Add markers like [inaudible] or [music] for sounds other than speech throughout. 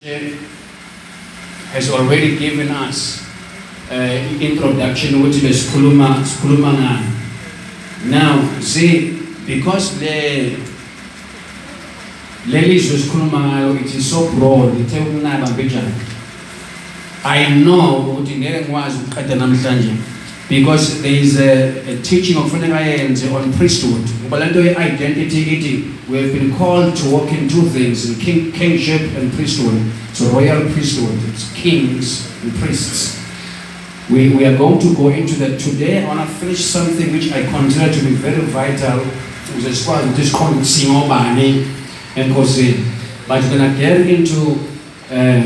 has already given us uh, introduction which sikhuluma ngayo now see because le lelizwe sikhuluma it is so broad ithe ukunaba mbejana i know what ukuthi ngeke ngikwazi ukuqeda namhlanje because there is a, a teaching okufuneka yenze on priesthood ithi we have been called to walk in two things in king, kingship and priesthood. So royal priesthood it's kings and priests. We, we are going to go into that today. I want to finish something which i consider to be very vital ukuze sikwazi ukuthi sikhona singobani enkosini but we're going to get into uh,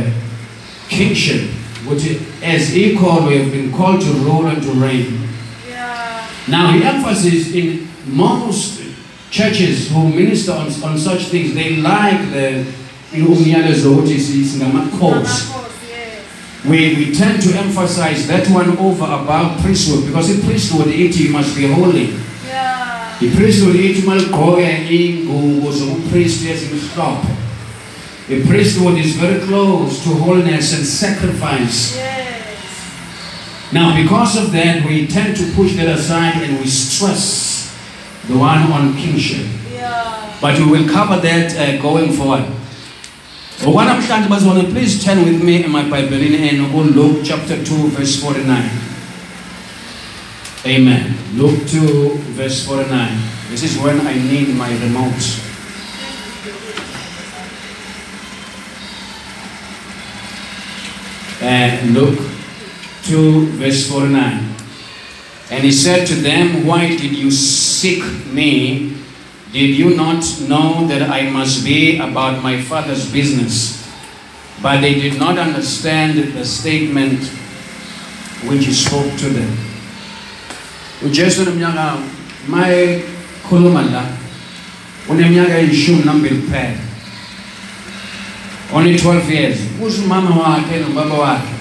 kingship which as equal we have been called to rule and to reign. Yeah. now the emphasis in most churches who minister on, on such things they like the umyalezo ukuthi si- singamakhosi we, we tend to emphasize that one over above priesthood because in priesthood you must be holy. Yeah. i-priesthood ithi uma ligqoke iy'ngubo zobupriest ezimhlophe i-priesthood is very close to holiness and sacrifice. Yes. Now, because of that, we tend to push that aside and we stress the one on kingship. Yeah. But we will cover that uh, going forward. Okwanamhlanje bazwana, please turn with me in my Bible in Luke chapter 2, verse 49. Amen. Luke 2, verse 49. This is when I need my remote. Uh, Luke 2, verse 49. And he said to them, Why did you seek me? Did you not know that I must be about my father's business? But they did not understand the statement which he spoke to them. ujesu uneminyaka mayekhuluma la uneminyaka eyishumi nambili kuphela only 12 years kuze umama wakhe nobaba wakhe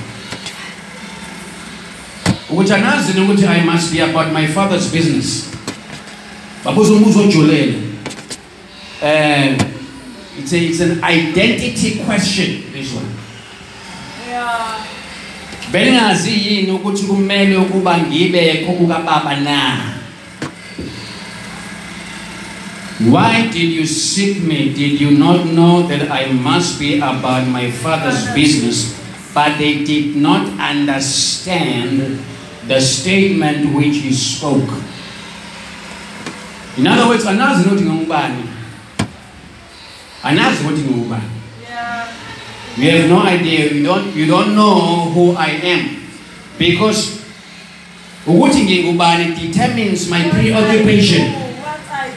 ukuthi ukuthi i must be about my father's business. Babuza umbuzo ojulele. Um it's, a, it's an identity question this one. Yeah. yini ukuthi kumele ukuba ngibekho kukababa na? Why did you seek me? Did you not know that i must be about my father's business? But they did not understand the statement which he spoke in other words anazi nokuthi ngingubani anazi ukuthi ngingubani Yeah. you have no idea. You don't, you don't know who I am. Because ukuthi ngingubani determines my preoccupation. What I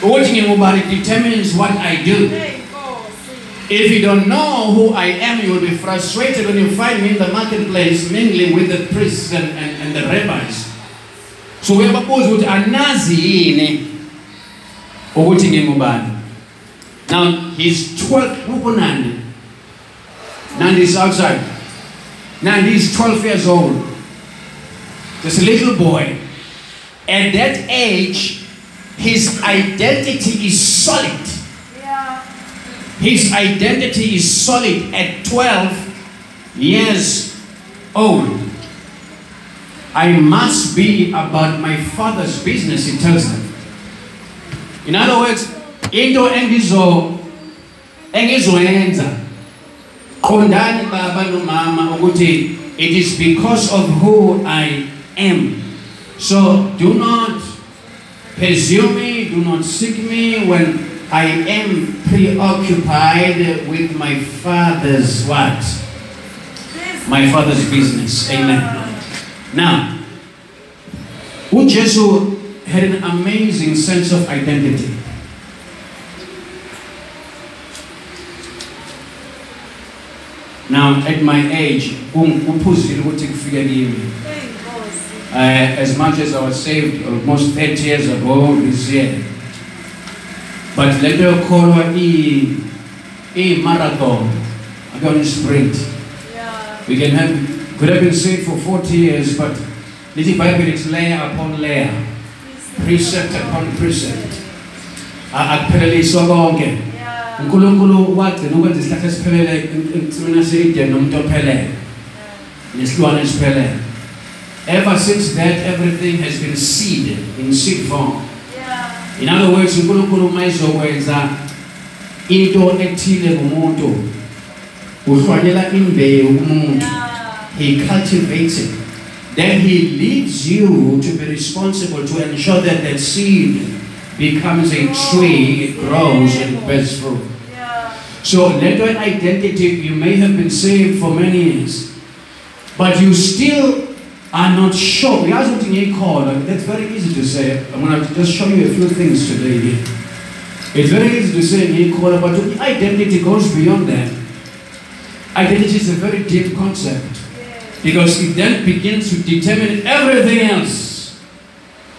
do. Ukuthi ngingubani determines what I do. If you don't know who I am, you will be frustrated when you find me in the marketplace mingling with the priests and, and, and the rabbis. So uyababuza ukuthi anazi yini ukuthi ngingubani. Now he's 12 uku Nandi. Nandi is outside. Nandi is 12 years old. A little boy. At that age, his identity is solid. His identity is solid at 12 years old. I must be about my father's business, he tells them. In other words, into engizo engizoyenza qondani baba nomama ukuthi it is because of who I am. So do not pursue me, do not seek me when I am preoccupied with my father's what? My father's business. Amen. Now, uJesu had an amazing sense of identity. Now, at my age, kum- kuphuzile ukuthi kufike kimi. Hey, Nkosi. Uh, as much as I was saved almost 30 years ago this year. But let me call a, a marathon, a sprint. We can have, could have been saved for 40 years, but little Bible is layer upon layer, precept upon precept. Akuphelelisa konke. Unkulunkulu wagcina ukwenza isihlahla esiphelele ensimini yase-eden nomuntu ophelele nesilwane esiphelele ever since that everything has been seed in seed form. In other words unkulunkulu uma ezokwenza into ethile kumuntu uhlwanyela imbewu kumuntu. He cultivates it. Then he leads you to be responsible to ensure that that seed becomes a tree it grows and bears fruit. So let identity, you may have been saved for many years, but you still are not sure. We asked what you call, that's very easy to say. I'm going to just show you a few things today. It's very easy to say you call, but identity goes beyond that. Identity is a very deep concept because it then begins to determine everything else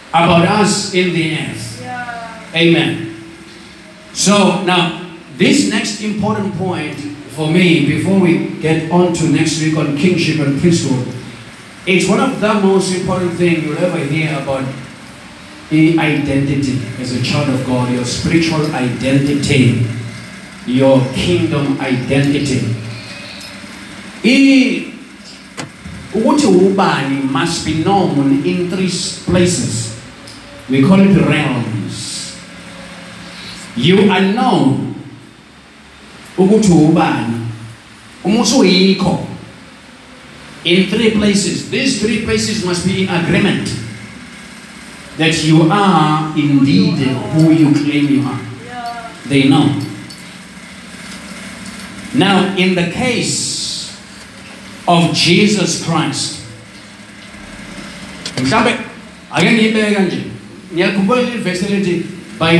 about us in the end. Yeah. Amen. So now, this next important point for me, before we get on to next week on kingship and priesthood, it's one of the most important things you'll ever hear about the identity as a child of God, your spiritual identity, your kingdom identity. I- ukuthi ubani must be known in three places. We call it realms. You are known ukuthi ubani uma usuyikho in three places. These three places must be in agreement that you are indeed who you claim you are. Yeah. They know. Now, in the case of Jesus Christ, mhlawumbe ake ngiyibeke kanje ngiyakhumbula leli verse elithi by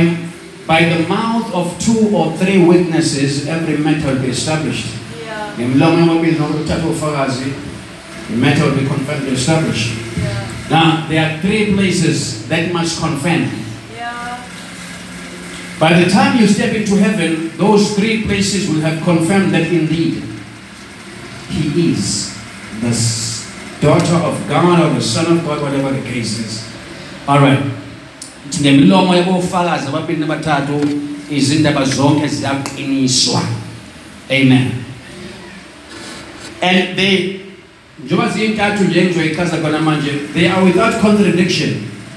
by the mouth of two or three witnesses every matter will be established ngemlomo yomabili noma ukuthatha ufakazi the matter will be confirmed and established Yeah. now there are three places that must confirm Yeah. By the time you step into heaven, those three places will have confirmed that indeed He is the daughter of God or the Son of God, whatever the case is. All right. Ngemilomo yabofakazi izindaba zonke ziyaqiniswa. Amen. And they njengoba ziyintathu nje engizoyichaza khona manje they are without contradiction.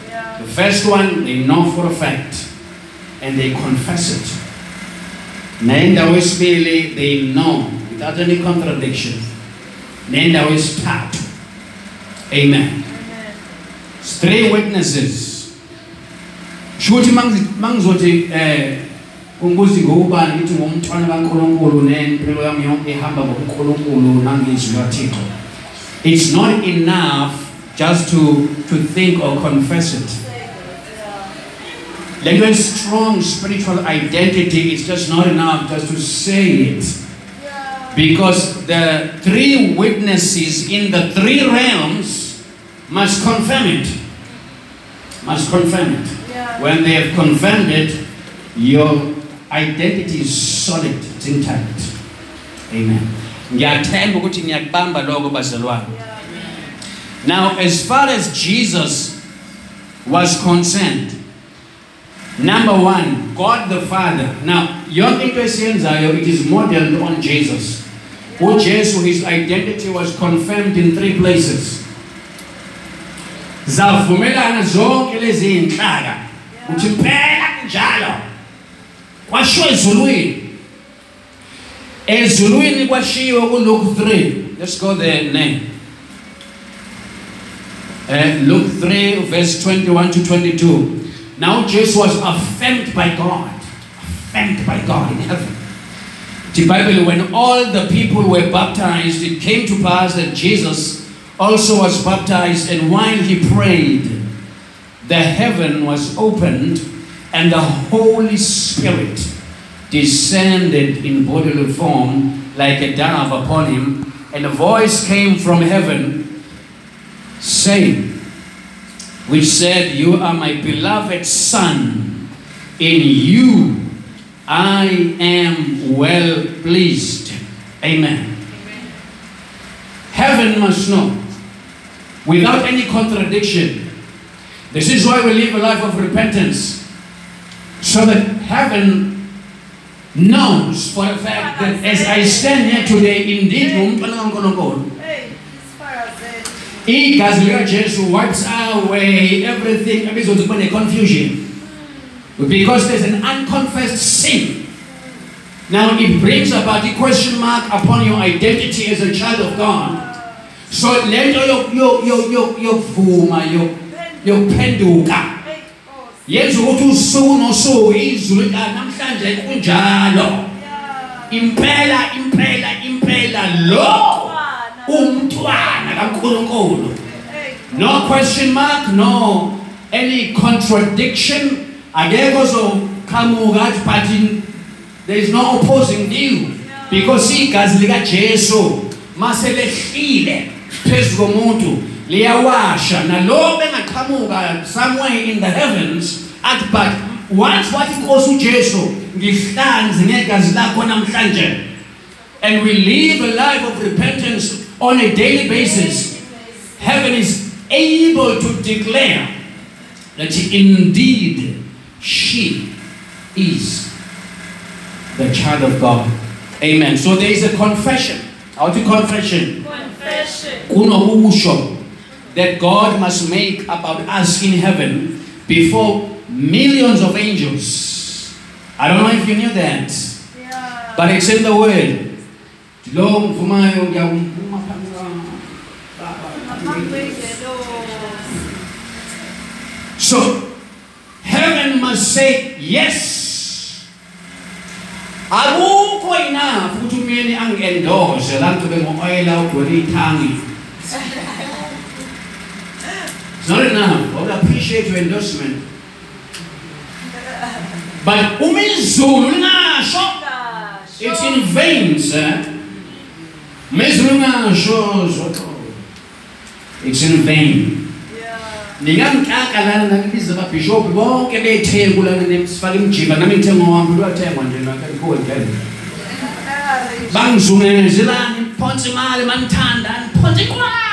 Yeah. The first one they know for a fact and they confess it. Nendawo yesibili they know without any contradiction. Nendawo yesithathu. Amen. Amen. Three witnesses. Shuthi mangizothi eh unguzi ngubani ngithi ngumntwana kaNkuluNkulu nempilo yami yonke ihamba ngokuNkuluNkulu nangizwi kaThixo. It's not enough just to to think or confess it. Like a strong spiritual identity, is just not enough just to say it. Because the three witnesses in the three realms must confirm it. Must confirm it. When they have confirmed it, your identity is solid, it's intact. Amen. Ngiyathemba ukuthi ngiyakubamba lokho bazalwane. Now, as far as Jesus was concerned, number one, God the Father. Now, yonke into esiyenzayo, it is modeled on Jesus. uJesu, his identity was confirmed in three places. Zavumelana zonke lezi zinhlaka. Uthi phela kunjalo Kwashiwo ezulwini. Ezulwini kwashiwo ku Luke 3. Let's go there now. Uh, Luke 3, verse 21 to 22. Now Jesus was affirmed by God. Affirmed by God in heaven. The Bible, when all the people were baptized, it came to pass that Jesus also was baptized, and while he prayed, the heaven was opened, and the Holy Spirit descended in bodily form like a dove upon him, and a voice came from heaven saying, which said, You are my beloved Son, in you I am well pleased. Amen. Heaven must know, without any contradiction. This is why we live a life of repentance, so that heaven knows for a fact that as I stand here today, indeed, ngumntwana kaNkulunkulu. Igazi likaJesu wipes away everything ebizothi kube ne-confusion. Because there's an unconfessed sin. Now it brings about a question mark upon your identity as a child of God. So lento yok- yok- yok- yok- yokuvuma yok- yokuphenduka Hey, Nkosi. Yenza ukuthi usuku nosuku izulu lithi, "Ah, namhlanje kunjalo. Yeah. impela impela impela lo umntwana kaNkulunkulu. Hey, no question mark no any contradiction. Akekho ozoqhamuka athi but in- there is no opposing view. Because igazi likaJesu mase lehlile phezu komuntu. Liyawasha nalo bengaqhamuka somewhere in the heavens athi but once wathi inkosi uJesu ngihlanze ngegazi lakho namhlanje and we live a life of repentance on a daily basis heaven is able to declare that indeed she is the child of God. Amen. So there is a confession. How to confession? confession. Kunokusho that God must make about us in heaven before millions of angels. I don't know if you knew that, Yeah. but it's in the word. Lo mvumayo ngiyavuma um, phambi Ngaphambi kwengelosi. So, heaven must say yes. Akukho enough ukuthi umyeni angi-endorse la ngigcobe ngo-oyela ugcwele ithangi. It's not enough. I would appreciate your endorsement. But uma izulu it's in vain, sir. Uma izulu lingasho. It's in vain. Yeah. Ningamkaka lana nakubiza ababhishophi bonke betheku lana sifake imjiba nami ngithe ngowami luyathengwa nje nakuwe ngeke. Bangizungezelani niphonse imali manithanda niphonse kwaba imali.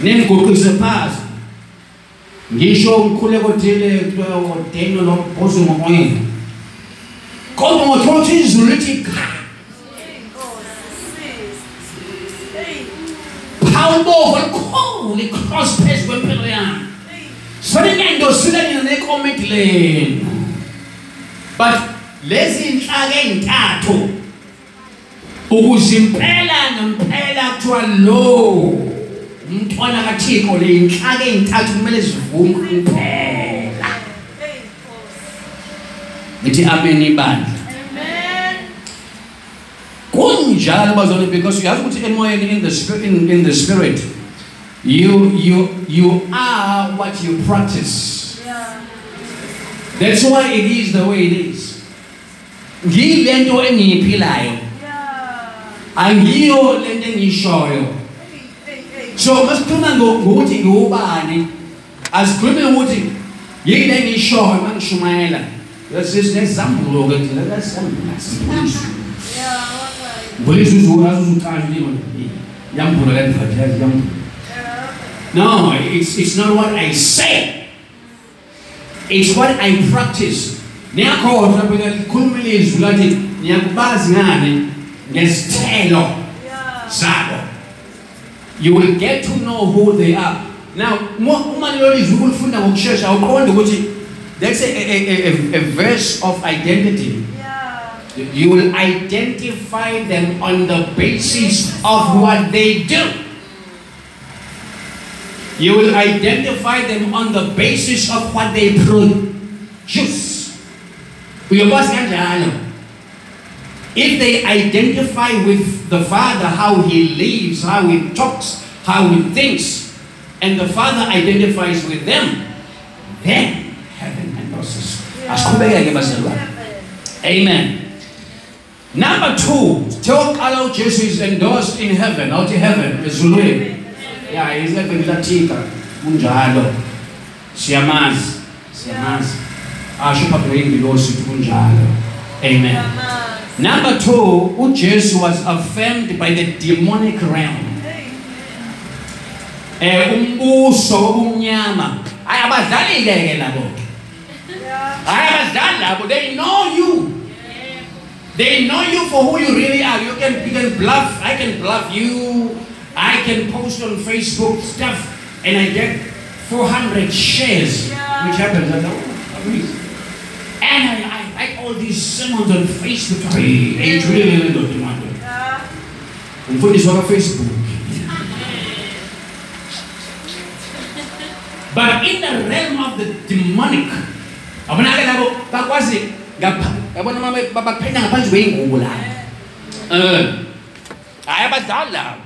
Ningiguqise phasi. Ngisho ngikhuleko dile kuthiwa ordained nophoswe ngomoyeni. Kodwa ngothola ukuthi izulu lithi kha. Hey, Nkosi. Sis. Hey. Phawubovu likhulu licross phezu kwempilo yami. Hey. Soningendosile nina nekomiti lenu. But lezi inhlaka ezintathu ukuze impela ngempela kuthiwa lo umntwana kaThixo le inhlaka ezintathu kumele zivume kuphela. Ngithi amen ibandla. Kunjalo bazalwane because uyazi ukuthi emoyeni in the spirit in, in the spirit you you you are what you practice. Yeah. That's why it is the way it is. Ngilento engiyiphilayo, angiyo lento engiyishoyo. Hey, hey, hey. So masikhuluma ngo- ngokuthi ngiwubani, asikhulume ukuthi yini engiyishoyo mangishumayela. Lesisinezambulo ke thina lesizambulo. Yeah, wakwayo. Ngolisi uzukazi uzuqala ndimo. Yambula le ndvodya yambula. Yeah. No, it's, it's not what I say. It's what I practice. Niyakhohlwa phela likhuluma ilizwi lathi niyakubazi ngani ngesithelo Yeah. You will get to know who they are. Now, uma uma lelo lizwi ulifunda ngokusheshsha uqonde ukuthi that's a, a, a, a, verse of identity. Yeah. You will identify them on the basis of what they do. You will identify them on the basis of what they produce. Uyakwazi kanjalo. If they identify with the Father, how He lives, how He talks, how He thinks, and the Father identifies with them, then heaven endorses. Asiqhubekeke bazalwane. Amen. Number two, Theokalo Jesus is endorsed in heaven, out in heaven, ezulwini. Yeah, he's like latika, kunjalo. Siyamazi, siyamazi. Asho ah, phambi kweyingilosi ukuthi kunjalo. Amen. Yamanzi. Number two, uJesu was affirmed by the demonic realm. Eh umbuso obumnyama. Ay abadlali ke labo. Hayi abadlali labo they know you they know you for who you really are you can, you can bluff i can bluff you i can post on facebook stuff and i get 400 shares which happens I know, amazing. and I, all these sermons on facebook. Hey, umfundisi wakafacebook but in the realm of the demonic abona-ke labo bakwazi yabona uma baphenya ngaphansi kwey'ngubo la um hhayi abadlali labo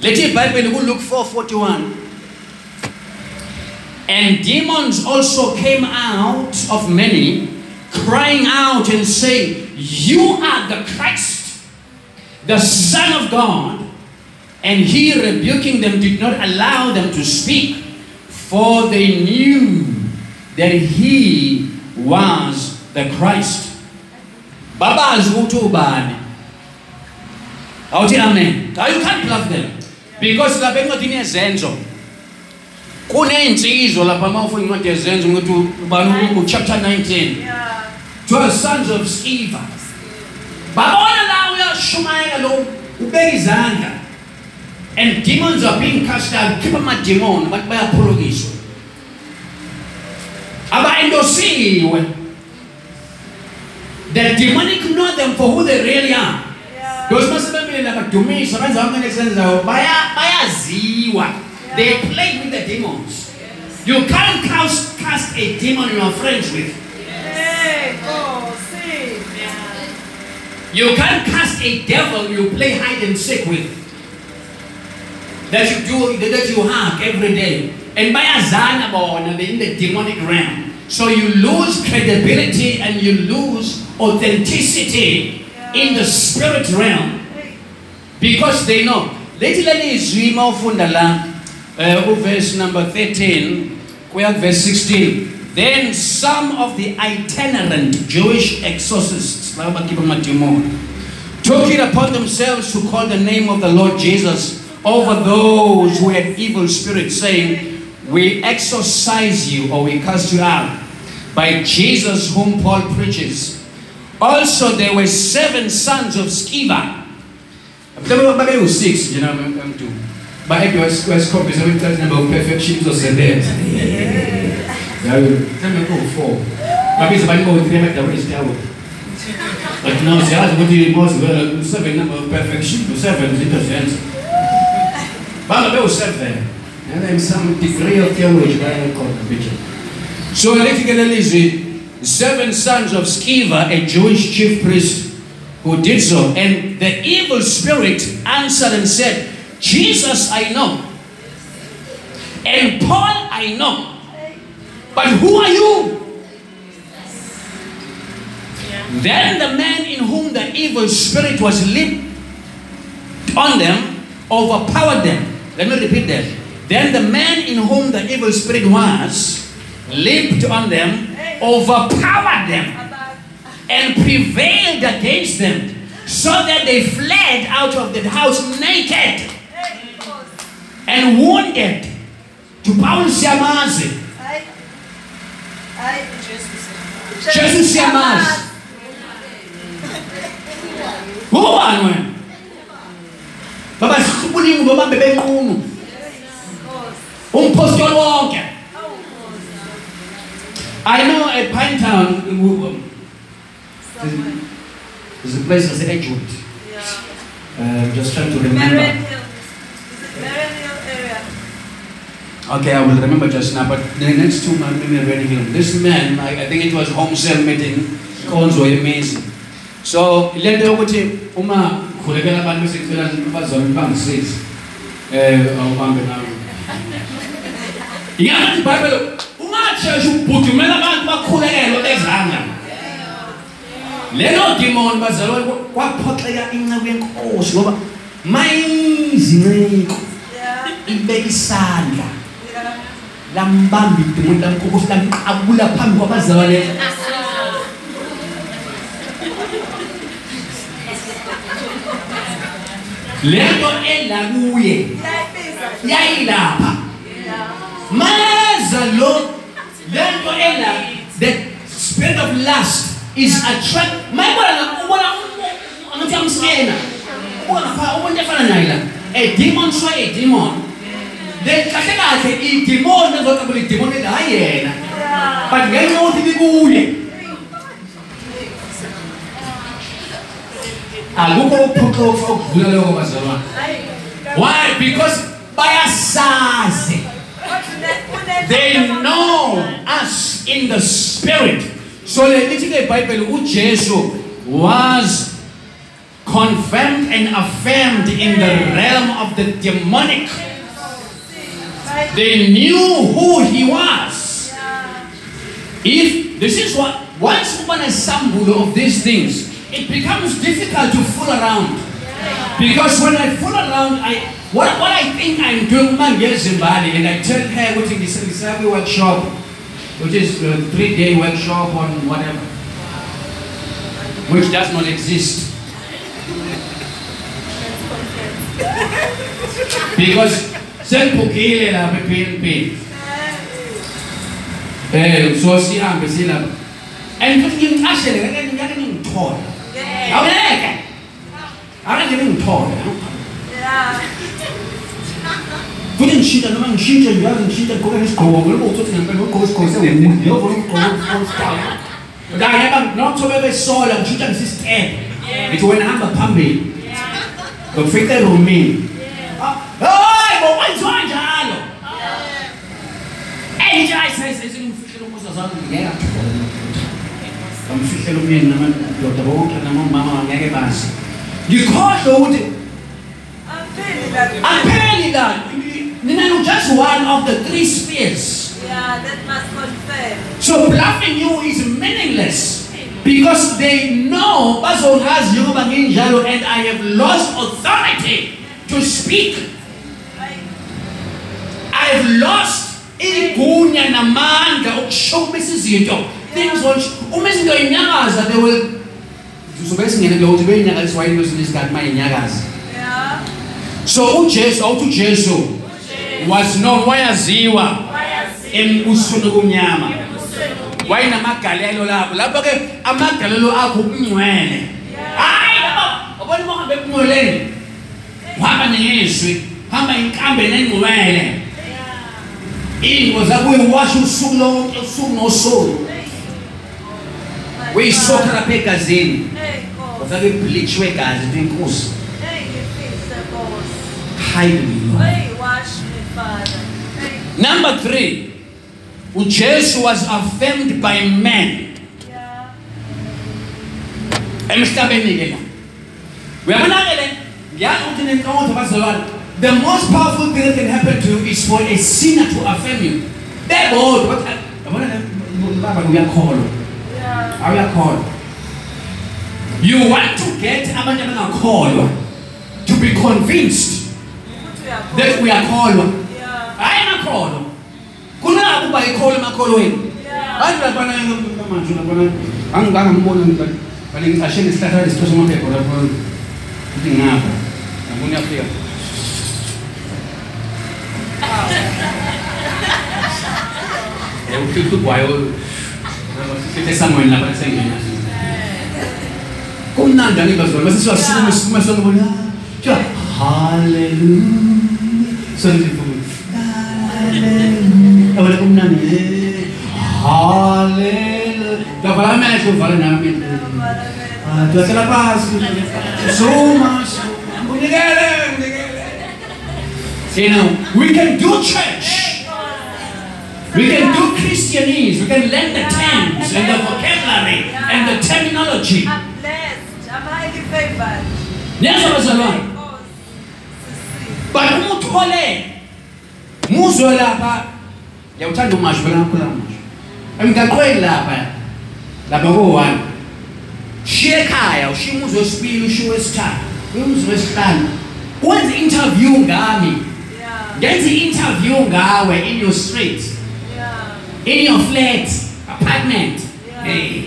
lethi ibhayibheli kuluke 441 and demons also came out of many crying out and saying you are the christ the Son of God, and he rebuking them did not allow them to speak, for they knew that he was the Christ. Babazi ukuthi ubani. Awuthi amen. You can't bluff them. Because lapha encwadini yezenzo kuney'nsizwa lapha uma ufuna incwadi yezenzo ukuthi ubani uchapter 19 Yeah. 12 sons of Sceva. Babona la uyashumayela lo ubeka izandla. And demons are being cast out. Khipha amademon abantu bayaphulukiswa. Abaendosiwe. The demonic know them for who they really are. Those masebemile nabadumisa benza konke nekusenzayo baya bayaziwa. They play with the demons. You can't cast, cast a demon you are friends with. See. You can't cast a devil you play hide and seek with. That you do that you have every day. And bayazana bona in the demonic realm. So you lose credibility and you lose authenticity in the spirit realm because they know. Lethi leli izwi uma ufunda la uh, uverse number 13 kuya verse 16 then some of the itinerant Jewish exorcists took it upon themselves to call the name of the Lord Jesus over those who had evil spirits saying we exorcise you or we cast you out by Jesus whom Paul preaches. Also there were seven sons of Sceva. Six, you know, I'm babe u-six nje nami ngidu bahappy wasikhombisa ukuthi number of perfection uzosebenza yayo mhlawumbe kuwu-four babiza abantu bowu-three amadabula isitawu but now siyazi ukuthi mose u-seven number of perfection u-seven zinto zenza bangabe u-seven and then some degree of theology bayakhona picture so lethi ke lelizwi seven sons of Sceva a Jewish chief priest who did so. And the evil spirit answered and said, Jesus I know, and Paul I know, but who are you? Then the man in whom the evil spirit was leaped on them overpowered them. Let me repeat that. Then the man in whom the evil spirit was leaped on them, overpowered them and prevailed against them, so that they fled out of the house naked and wounded. To Paul siyamazi, Ay. Ay. Jesus siyamazi. Ngubani wena? Baba sibulingu bobambe benqunu. Umpostoli wonke. I know at Pinetown, um, Somewhere. there's a place called Edgewood. Yeah. Uh, I'm just trying to remember. Okay, I will remember just now, but the next two months, maybe already here. This man, I, I think it was home cell meeting, calls were amazing. So, le nto yokuthi uma khulekela abantu besicela bazalwane bangisizi eh awubambe nawe. Ingathi iBhayibheli ungatsheshi ukubhudumela abantu bakhulekelo ezanga. Lelo demon bazalwane kwaphoxeka inceku yenkosi ngoba mayizinciko Yeah. ibeka isandla Yeah. Lambamba idimoni lamkokosi lamqabula phambi kwabazalwane lento ela kuye. Iyayibiza. yayilapha. Yeah. mayeza lo. Lento ela the of lust is attract mayibona ubona angathi amskena. Ubona pha umuntu efana naye la. A demon try a demon. Then kahle kahle i-demon ezoqabula i-demon eli hayi yena Yeah. but ngenxa yokuthi bikuye akukho ukuphoxofa okudlula lokho bazalwane Ay, why because bayasazi une- They know us in the spirit. So le lithi ke iBhayibheli uJesu was confirmed and affirmed in the realm of the demonic. They knew who he was. yeah. If this is what once one is sambulo of these things, it becomes difficult to fool around. Because when I fool around, I what, what I think I'm doing Zimbali and I tell her what in this Isabi workshop, which is a three day workshop on whatever, which does not exist. because Selvpågæle eller med PNP. Eh, so sihambe silapha. And futhi ngimqashele ngeke ngiyake ningithole. Awuleke. Akanje ningithole. Futhi ngishintsha noma ngishintshe ngiyazi ngishintshe ngigqoke ngesigqoko ngoba uthothi ngempela ngigqoke isigqoko sengumuntu ngiyovula ukugqoka isigqoko. Kanye ba nothobe besola ngishintsha ngisistep. Ngithi wena hamba phambili. Ngifike lo mina. Nje ayisayisengimfihlele umusa zami ngeke ngamfihlele umyeni namadoda bonke namamama ngeke bazi ngikhohlwe ukuthi I'm feeling that. Apparently, God, you know, just one of the three spheres. Yeah, that must confirm. So bluffing you is meaningless because they know bazongazi njengoba nginjalo and I have lost authority to speak. I have lost igunya namandla okushowumisa izinto. Things will uma izinto inyakaza they will Uzobe singene kulo ukuthi beyinyakaza wayini kwesinye isikhathi mayinyakaza. yeah. So uJesu awuthi uJesu was known wayaziwa embusweni kumnyama. wayinamagalelo lapho lapho ke amagalelo akho ubungcwele hayi baba ubona uma uhambe ebungcweleni uhamba nezwi hamba inkambe nengcwele iy'ngo zakho uyiwasha usuku lonke usuku nosuku uyisokha lapha egazini Hey, God. ufake ibleach wegazi into inkosi Hey, you fix the boss. haleluya Hey, wash me, Father. Hey, number three ujesu was affirmed by men yeah. emhlabeni ke la uyabona ke le ngiyazi ukuthi nenkonzo bazalwane the most powerful thing that can happen to you is for a sinner to affirm you bebodwa bathi yabona le baba uyakholwa Yeah. awuyakholwa you want to get abantu abangakholwa to be convinced that uyakholwa Yeah. hayi emakholwa kunako uba ikholwa emakholweni Yeah. hayi labana manje labana angangambona bale ngicashe nesihlahla lesitho somaphepha lapho ukuthi ngapha ngabona É o filho do Guai. Fica essa mãe lá para sangue. Né? Com nada, nem pastor. Mas isso assim, mas começando a olhar. Já, ah, aleluia. Só de fundo. Aleluia. Agora com nada. Aleluia. Então, Já fala amém, tu fala amém. Ah, tu é aquela paz. Suma, suma. Mulher, mulher. You know we can do church. We can do Christianese. We can learn the terms and the vocabulary and the terminology. I'm blessed. I'm highly favored. neza bazalwane but uma uthole muzwe lapha. Ngiyawuthanda umasho phela ngakhula umasho emgaqweni lapha lapha ko-one shiye ekhaya ushiye umuzi wesibili ushiye wesithathu umuzi wesihlanu wenze i-interview ngami ndenze interview ngawe in your street yeah. in your flat apartment yeah. hey.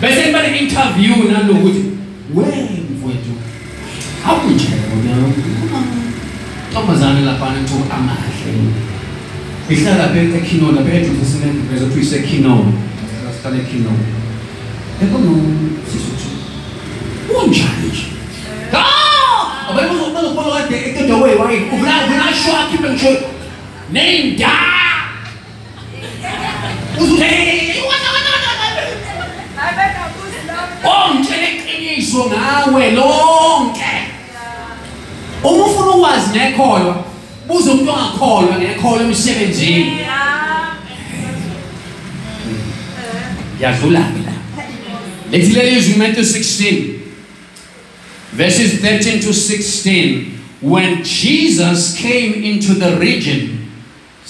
bese kuba ne-interview nalokuthi Isaiah na Bíblia é Quinon, na Bíblia do Testamento, mas a isso é Quinon. Ela está ali Quinon. É como é se sucede. Um challenge. Ah! Agora vamos voltar no polo antes. Então, já vai, vai. O Vlad, o Vlad, show aqui para o show. Nem dá! Usa o Onde é ele é sonhar o elonque? Como foram as, né, Colo? Buze umuntu ongakholwa ngekholwa emsebenzini Yeah. yadlula ke la lethi leli izwi Matthew 16 verses 13 to 16 when Jesus came into the region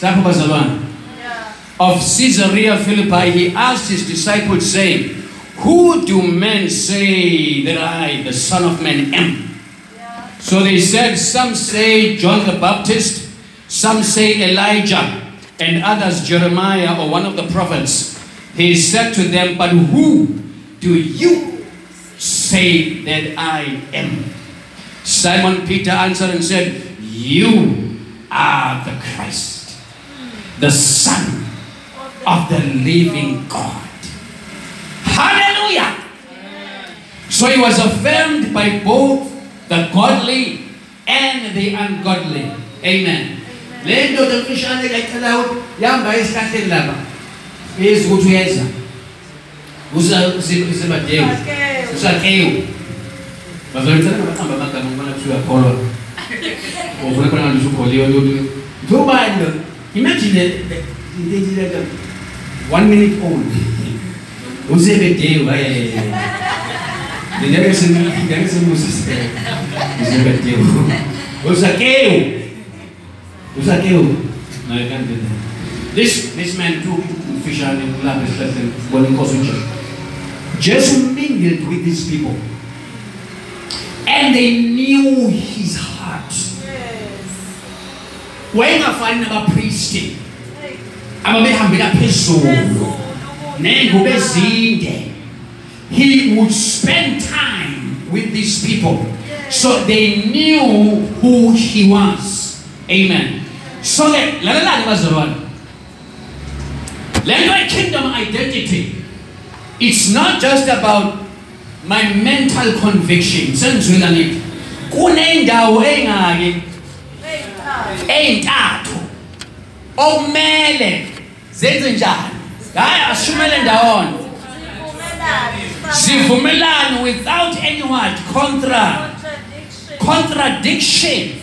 lapho bazalwane Yeah. of Caesarea Philippi, he asked his disciples, saying, Who do men say that I, the Son of Man, am? So they said, Some say John the Baptist, some say Elijah, and others Jeremiah or one of the prophets. He said to them, But who do you say that I am? Simon Peter answered and said, You are the Christ, the Son of the living God. Hallelujah! So he was affirmed by both the godly and the ungodly. Amen. Le ndoda emfishane kayicela ukuthi yahamba esihlahleni lapha yezi ukuthi uyeza usebadewu Okay. usakewu bazolithela ngabahamba amagama ngibona kuthiwa uyakholwa ufuna khona ngathi usukholiwe ngubani lo imagine the- the- the- the- the- one minute old usebedewu hayi ngeke sim- ngeke simuzise usebedewu usakewu usakewu no you can't do that. This this man took mfishane kulapha esihlahleni bona inkosi unje Jesu mingled with these people. And they knew his heart. Yes. wayengafani nabapristi ababehambela Phezulu, ney'ngubo ezinde he would spend time with these people. So they knew who he was. Amen. So ke lalelani bazalwane le nto kingdom identity it's not just about my mental conviction. Sengizwela nithi kunendawo engaki Eyithathu. ey'ntathu. Okumele. Zenze njani? Hayi asishumele ndawonye Sivumelane without any what contra Contradiction.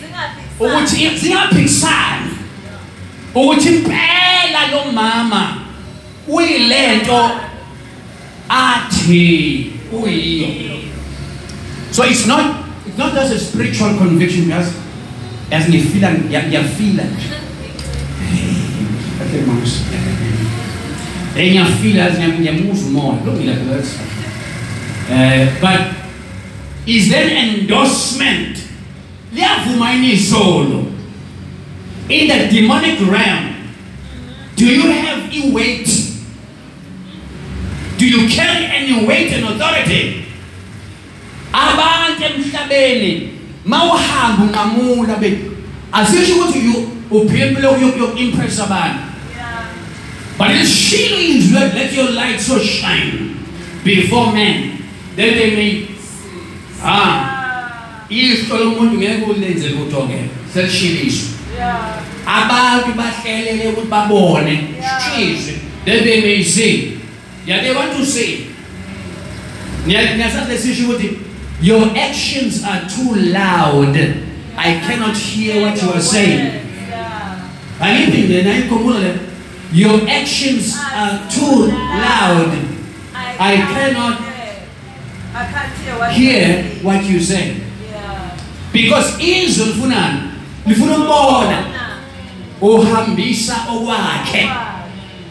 ukuthi zingaphikisani ukuthi impela lo mama uyilento athi uyiyo so it's not it's not just a spiritual conviction as as ngifila ngiyafila [laughs] okay eh ngiyafila as ngiyamuzwa umoya kulungile that's uh, but is there endorsement. Liyavuma yini izolo in the demonic realm do you have a weight? Do you carry any weight and authority? Abantu emhlabeni mawuhamba unqamula be asisho ukuthi you uphempele uyokuimpress abantu. Yeah. But it's surely is let, let your light so shine before men that they may ah. Ihlo lomuntu ngeke ulenze lutho ke selishiliswe abantu bahlelele ukuthi babone shise that they may see yeah they want to see lesisho ukuthi your actions are too loud. I cannot hear what you are saying. Angiphinde nayikhumbula le your actions are too loud. I cannot hear what you say. Because izwi lifunani lifuna ukubona uhambisa okwakhe.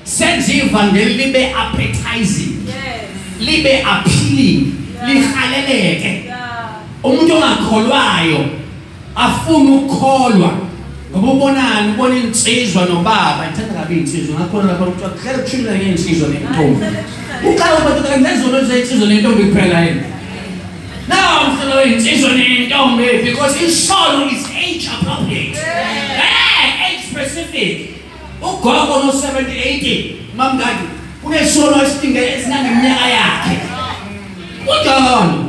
Senze ivangeli libe appetizing libe appealing lihaleleke umuntu ongakholwayo afuna ukukholwa ngoba ubonani ubona insizwa nobaba ithanda kabi insizwa. Ngakhona lapha kuthiwa kuhlele kushila ngensizwa nentombi uqala ukuthi kanti lezono zezinsizwa nentombi kuphela yini mhlolo wensizwa nentombi because isolo is age appropriate. Eh age specific. Ugogo no 70 80 mamngadi unesolo esidinge esinangeminyaka yakhe. Kunjalo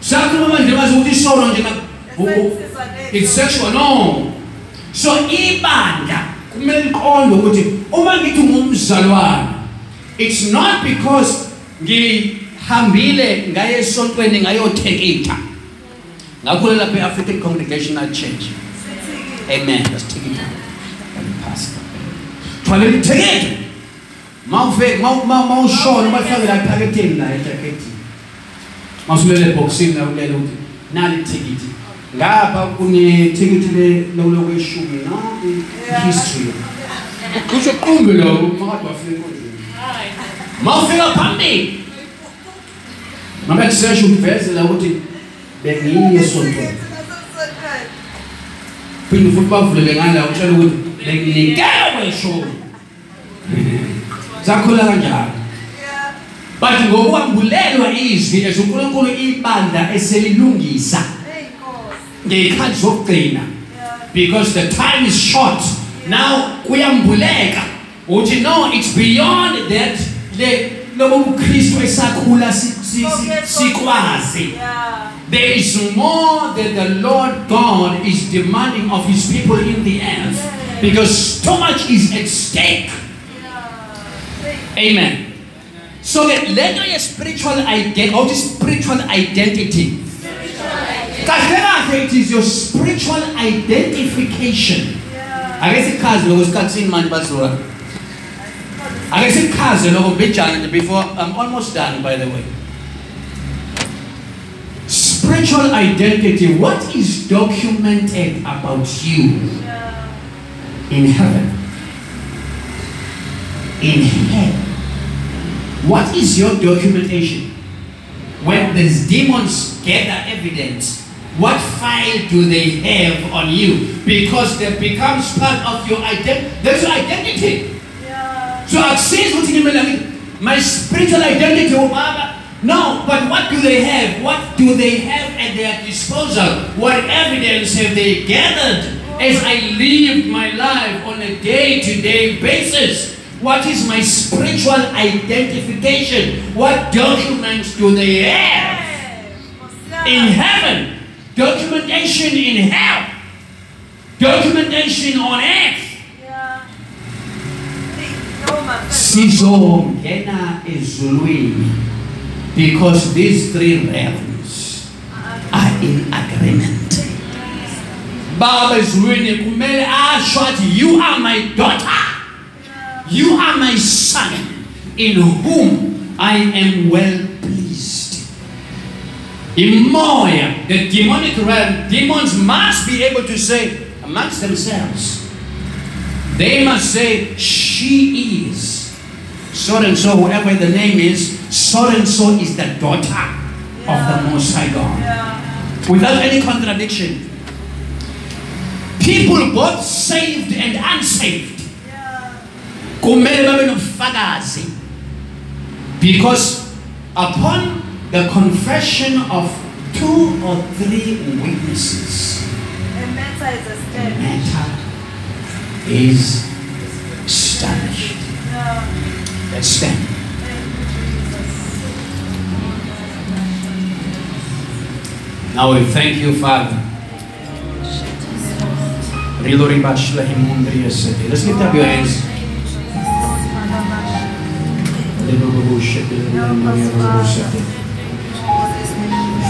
sakhuluma manje bazi ukuthi isolo nje na- u- u- Sensizwa lethu. it's sexual no so ibandla kumele liqonde ukuthi uma ngithi ngumzalwane it's not because ngihambile ngaye esontweni ngayothekitha. Ngakhulela lapha e-african congregational church. Sithikile. amen yasithekitha pastor thwaleli thekethe mawufe mawushona balifake la ephaketheni la ejakethini mawusulele ebhokisini la ulele ukuthi nali ithikithi ngapha kunethikithi lokuloko eshumi na? History. Kusho qumbi lo makade wafika enkonzweni. Mawufika phambili. Mama kusesho uvezela ukuthi bengiye esontweni. Phinde futhi bavulele ngala utshela ukuthi benginikele kweshumi. Zakhula kanjalo Yeah. but ngokwambulelwa izwi as uNkulunkulu ibandla eselilungisa. Hey, Nkosi. ngeyikhathi zokugcina because the time is short now kuyambuleka uthi no it's beyond that le lobo buKristu esakhula si- si- si- sikwazi there is more that the Lord God is demanding of his people in the earth because so much is at stake. Amen. So that lento ye spiritual identity spiritual identity. It is your spiritual identification. Yeah. Ake sikhaze lokho sikhathini manje bazura. Ake sikhaze lokho mbijana nje before I'm almost done by the way. Spiritual identity what is documented about you in heaven? In hell. What is your documentation? When these demons gather evidence, what file do they have on you? Because that becomes part of your identity. That's your identity. Yeah. So access what you mean, my spiritual identity, oh. No, but what do they have? What do they have at their disposal? What evidence have they gathered as I live my life on a day-to-day basis? What is my spiritual identification? What documents do they have? In heaven, documentation in hell, documentation on earth. Yeah. Sizongena ezulwini because these three realms are in agreement baba ezulwini kumele you are my daughter you are my son in whom i am well imoya the demonic realm demons must be able to say amongst themselves they must say she is so and so, whoever the name is, so and so is the daughter of the Most High God. Yeah. Without any contradiction. People both saved and unsaved. Yeah. kumele babe nobufakazi because upon the confession of two or three witnesses A matter is a the matter is established let's stand Thank you, Jesus. Now we thank you, Father. Rilori bashla himundri yasete. Let's lift up your hands.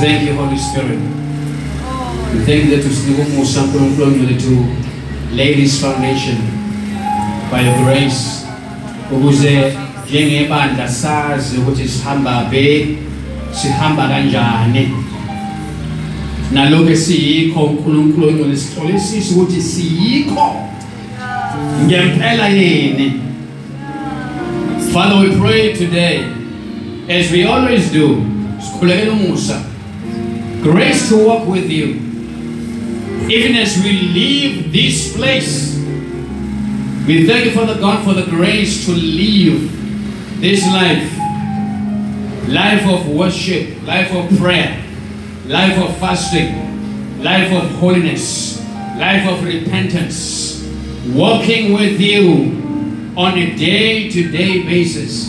Thank you, Holy Spirit. We thank you that nkulunkulu ongcwele to lay this foundation by your grace. Ukuze njengebandla sazi ukuthi sihamba be sihamba kanjani. Nalokho esiyikho unkulunkulu ongcwele sihlolisise ukuthi siyikho. Ngempela yini? Father, we pray today, as we always do, sikhulekela umusa, grace to walk with you, even as we leave this place. We thank you, Father God, for the grace to live this life, life of worship, life of prayer, life of fasting, life of holiness, life of repentance, walking with you on a day to day basis.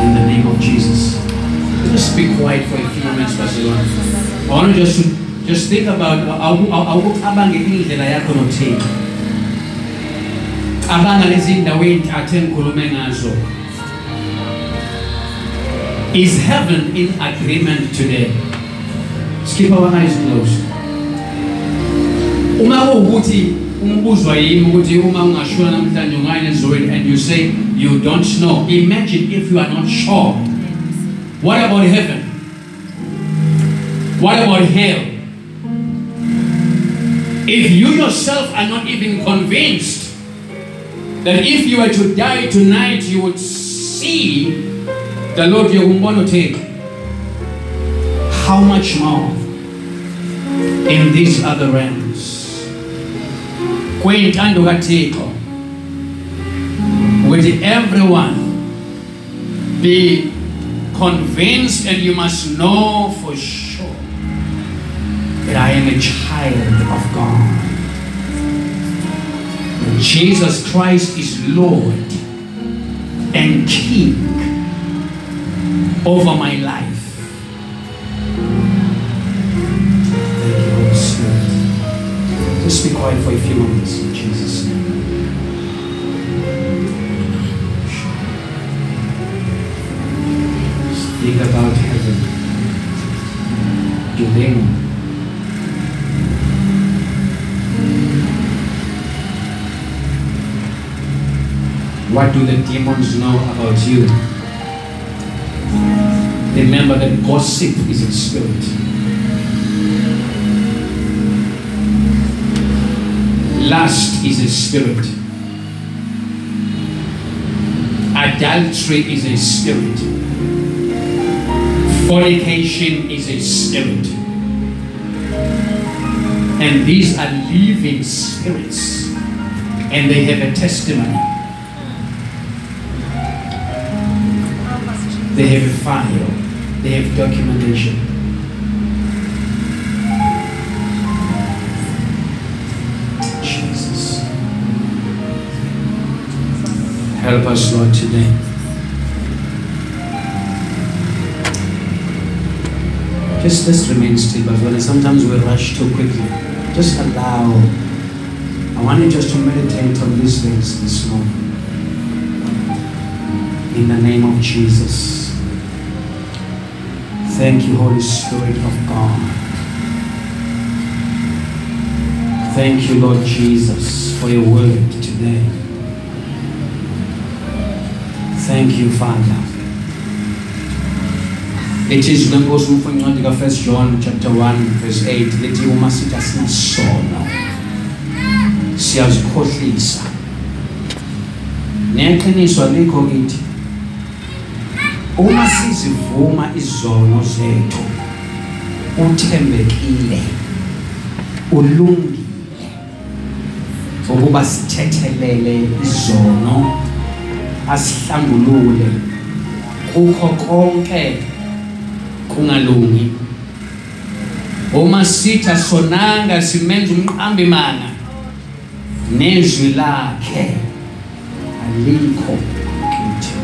In the name of Jesus. Just be quiet for a few minutes, Pastor. I want you just to just think about awucabange indlela yakho nothini cabanga lezi ndawo ey'ntathu engikhulume ngazo is heaven in agreement today? Let's keep our eyes closed uma kuwukuthi umbuzwa yimi ukuthi uma ungashona namhlanje ungayini and you say you don't know. Imagine if you are not sure what about heaven? What about hell? If you yourself are not even convinced that if you were to die tonight, you would see the Lord Yogumbano take, how much more in these other realms? Will everyone be convinced and you must know for sure that I am a child of God. Jesus Christ is Lord and King over my life. Thank you, Holy Spirit. Just be quiet for a few moments Think about heaven. Doing What do the demons know about you? Remember that gossip is a spirit. Lust is a spirit. Adultery is a spirit. Fornication is a spirit. And these are living spirits. And they have a testimony. They have a file. They have documentation. Jesus. Help us, Lord, today. Just let's remain still, but when sometimes we rush too quickly, just allow. I want you just to meditate on these things this morning. In the name of Jesus. Thank you, Holy Spirit of God. Thank you, Lord Jesus, for your word today. Thank you, Father. Is lenkosi umfunqadi ka 1 John chapter 1 verse 8 lithi uma sithi asinasono siyazikhohlisa. Neqiniso alikho kithi. Uma sizivuma izono zethu uthembekile ulungile ukuba sithethelele izono asihlambulule kukho konke kungalungi. Uma sithi asonanga simenza umqambi manga nezwi lakhe alikho kithi.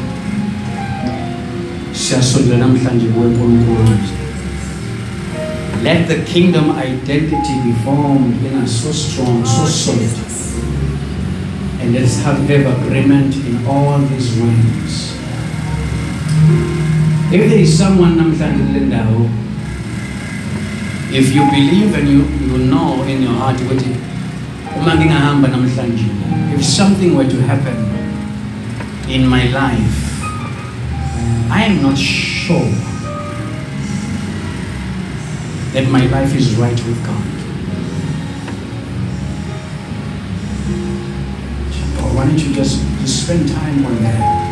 Siyasondela namhlanje kuwe nkulunkulu let the kingdom identity be formed in us so strong so solid. And let's have agreement in all these ways if there is someone ndawo if you believe and you, you know in your heart ukuthi uma ngingahamba namhlanje if something were to happen in my life I am not sure that my life is right with God. Why don't you just, just spend time on that?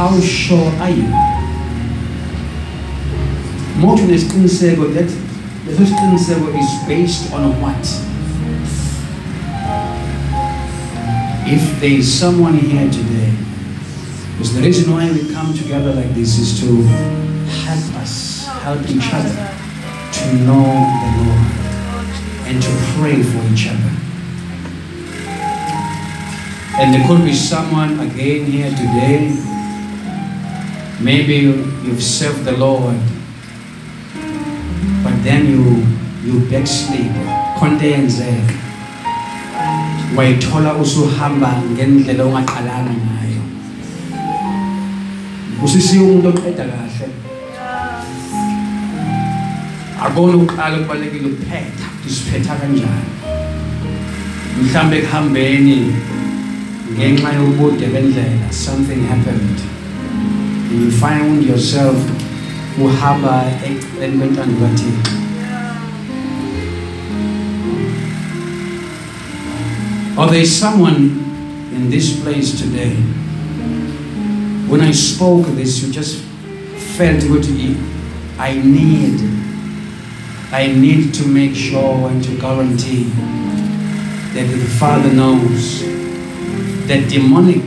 How sure are you? Moto nesiqiniseko that leso siqiniseko is based on what? If there is someone here today, because the reason why we come together like this is to help us, help each other to know the Lord and to pray for each other. And there could be someone again here today. Maybe you- you've served the Lord, but then you you backslid. Khonto eyenzeka. Wayithola usuhamba ngendlela ongaqalanga ngayo. Usisiwe umuntu oqeda kahle. Akona uqala kubalekile ukuphetha, usiphetha kanjani. Mhlambe ekuhambeni ngenxa yobude bendlela something happened and you find yourself uhamba eceleni eh, kwentando kathixo or there is someone in this place today. When i spoke this you just felt what i need. I need to make sure and to guarantee that the father knows the demonic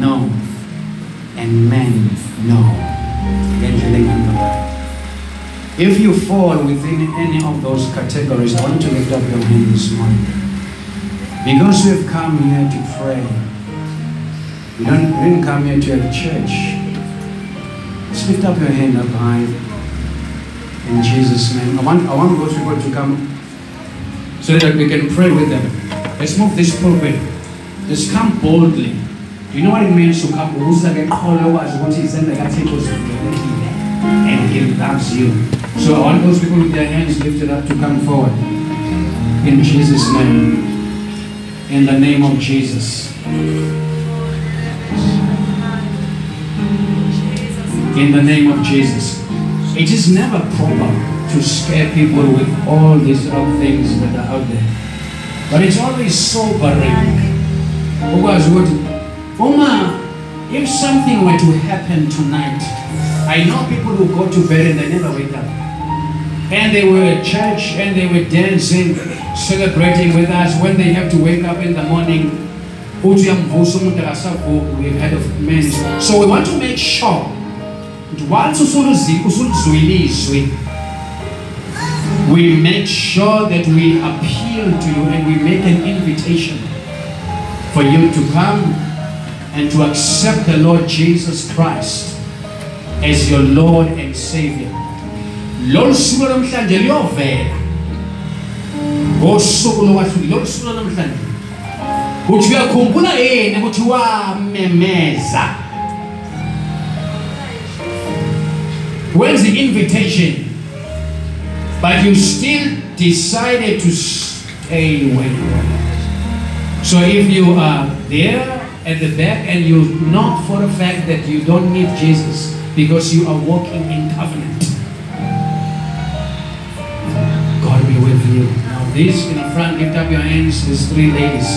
know and men engangaba. If you fall within any of those categories, I want you to lift up your hand this morning. Because we have come here to pray. We, don't, we didn't come here to have church. Just lift up your hand up high. In Jesus' name. I want, I want those people to come so that we can pray with them. Let's move this pulpit. Just come boldly. You know what it means to come? Ukuza ngeqholo wazi ukuthi izandla kaThixo zivikelekile and He loves you. So want those people with their hands lifted up to come forward. In Jesus' name. In the name of Jesus. In the name of Jesus. It is never proper to scare people with all these other things that are out there. But it's always sobering. ukwazi ukuthi uma if something were to happen tonight i know people who go to bed and they never wake up. And they were at church and they were dancing celebrating with us when they have to wake up in the morning. We've heard of men so we want to make sure we make sure that we appeal to you and we make an invitation for you to come and to accept the Lord Jesus Christ as your Lord and Savior. Lolu suku namhlanje liyovela. Oh, Ngosuku lokwahlukile lolu suku namhlanje. Uthi uyakhumbula yini ukuthi wamemeza. When's the invitation but you still decided to stay were. So if you are there at the back and you know for a fact that you don't need Jesus because you are walking in covenant, God be with you. Now, this in the front, lift up your hands, these three ladies.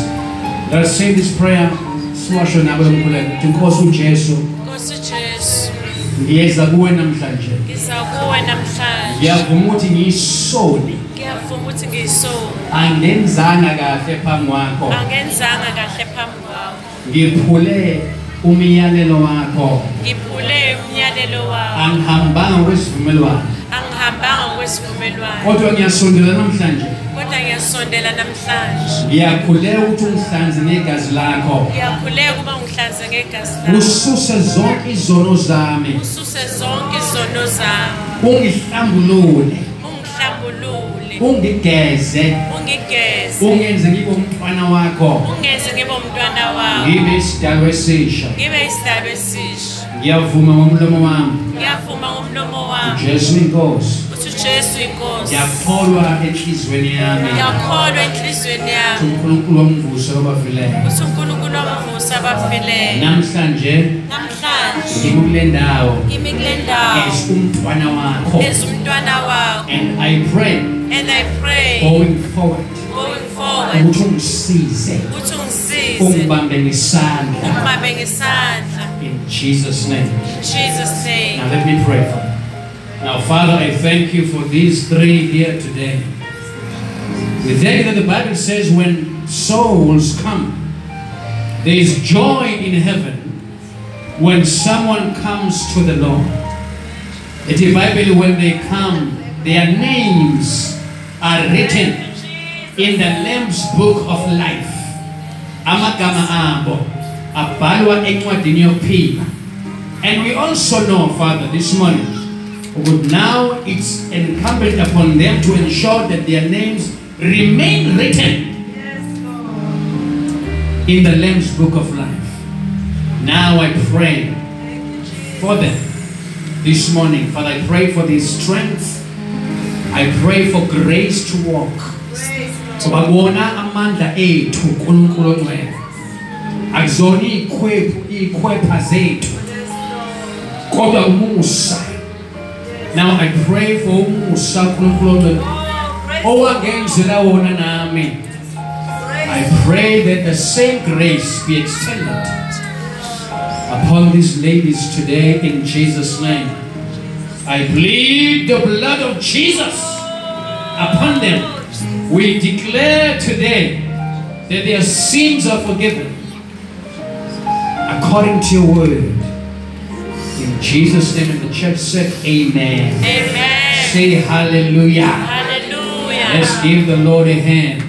Let us say this prayer. Siwasho nabo lomkhuleko. Uthi, Nkosi uJesu, ngiyeza kuwe namhlanje. ngiza kuwe namhlanje. Ngiyavuma ukuthi ngiyisoni, Ngiyavuma ukuthi ngiyisoni. angenzanga kahle phambi kwakho. Angenzanga kahle phambi. Ngiphule umyalelo wakho. Ngiphule umyalelo wakho. angihambanga kwesivumelwano Angihambanga ngokwesivumelwano. kodwa ngiyasondela namhlanje Kodwa ngiyasondela namhlanje. ngiyakhuleka ukuthi ungihlanze ngegazi lakho Ngiyakhuleka ukuba ngihlanze ngegazi lakho. ususe zonke izono zami Ususe zonke izono zami. ungihlambulule Ungihlambulule. ungigeze Ungigeze. ungenze ngibe umntwana wakho Ungenze ngibe umntwana wakho. Ngibe isidalwa esisha Ngibe isidalwa esisha. ngiyavuma ngomlomo wami. Ngiyavuma ngomlomo wami. jesu inkosi. uJesu inkosi. ngiyakholwa enhliziyweni yami. Ngiyakholwa enhliziyweni yami. unkulunkulu womvuso wabafileyo. uNkulunkulu wabavusa abafileyo. namhlanje Namhlanje ngikule ndawo. kimi kule ndawo. As umntwana wakho. Ezumntwana wakho. And i pray and I pray. going forward. Going forward. Ukuthi ungisize ukuthi ungisize ungibambe ngesandla ungibambe ngesandla in jesus name. Jesus name. now let me pray for you. Now father i thank you for these three here today. The day that the bible says when souls come There is joy in heaven when someone comes to the Lord. The Bible, when they come, their names are written in the Lamb's book of life. Amagama abo abhalwa encwadini yokuphila. And we also know, Father, this morning, but now it's incumbent upon them to ensure that their names remain written in the Lamb's book of life. Now I pray for them this morning. Father, I pray for their strength. I pray for grace to walk. Lord. Ngoba bona amandla ethu uNkulunkulu ongcwele. Akuzona ikhwephu ikhwepha zethu kodwa umusa. Now I pray for umusa uNkulunkulu ongcwele owangenzela wona nami. I pray that the same grace be extended upon these ladies today in Jesus' name. I plead the blood of Jesus upon them. We declare today that their sins are forgiven according to your word. In Jesus' name, and the church said, Amen. Amen. Say hallelujah. Hallelujah. Let's give the Lord a hand.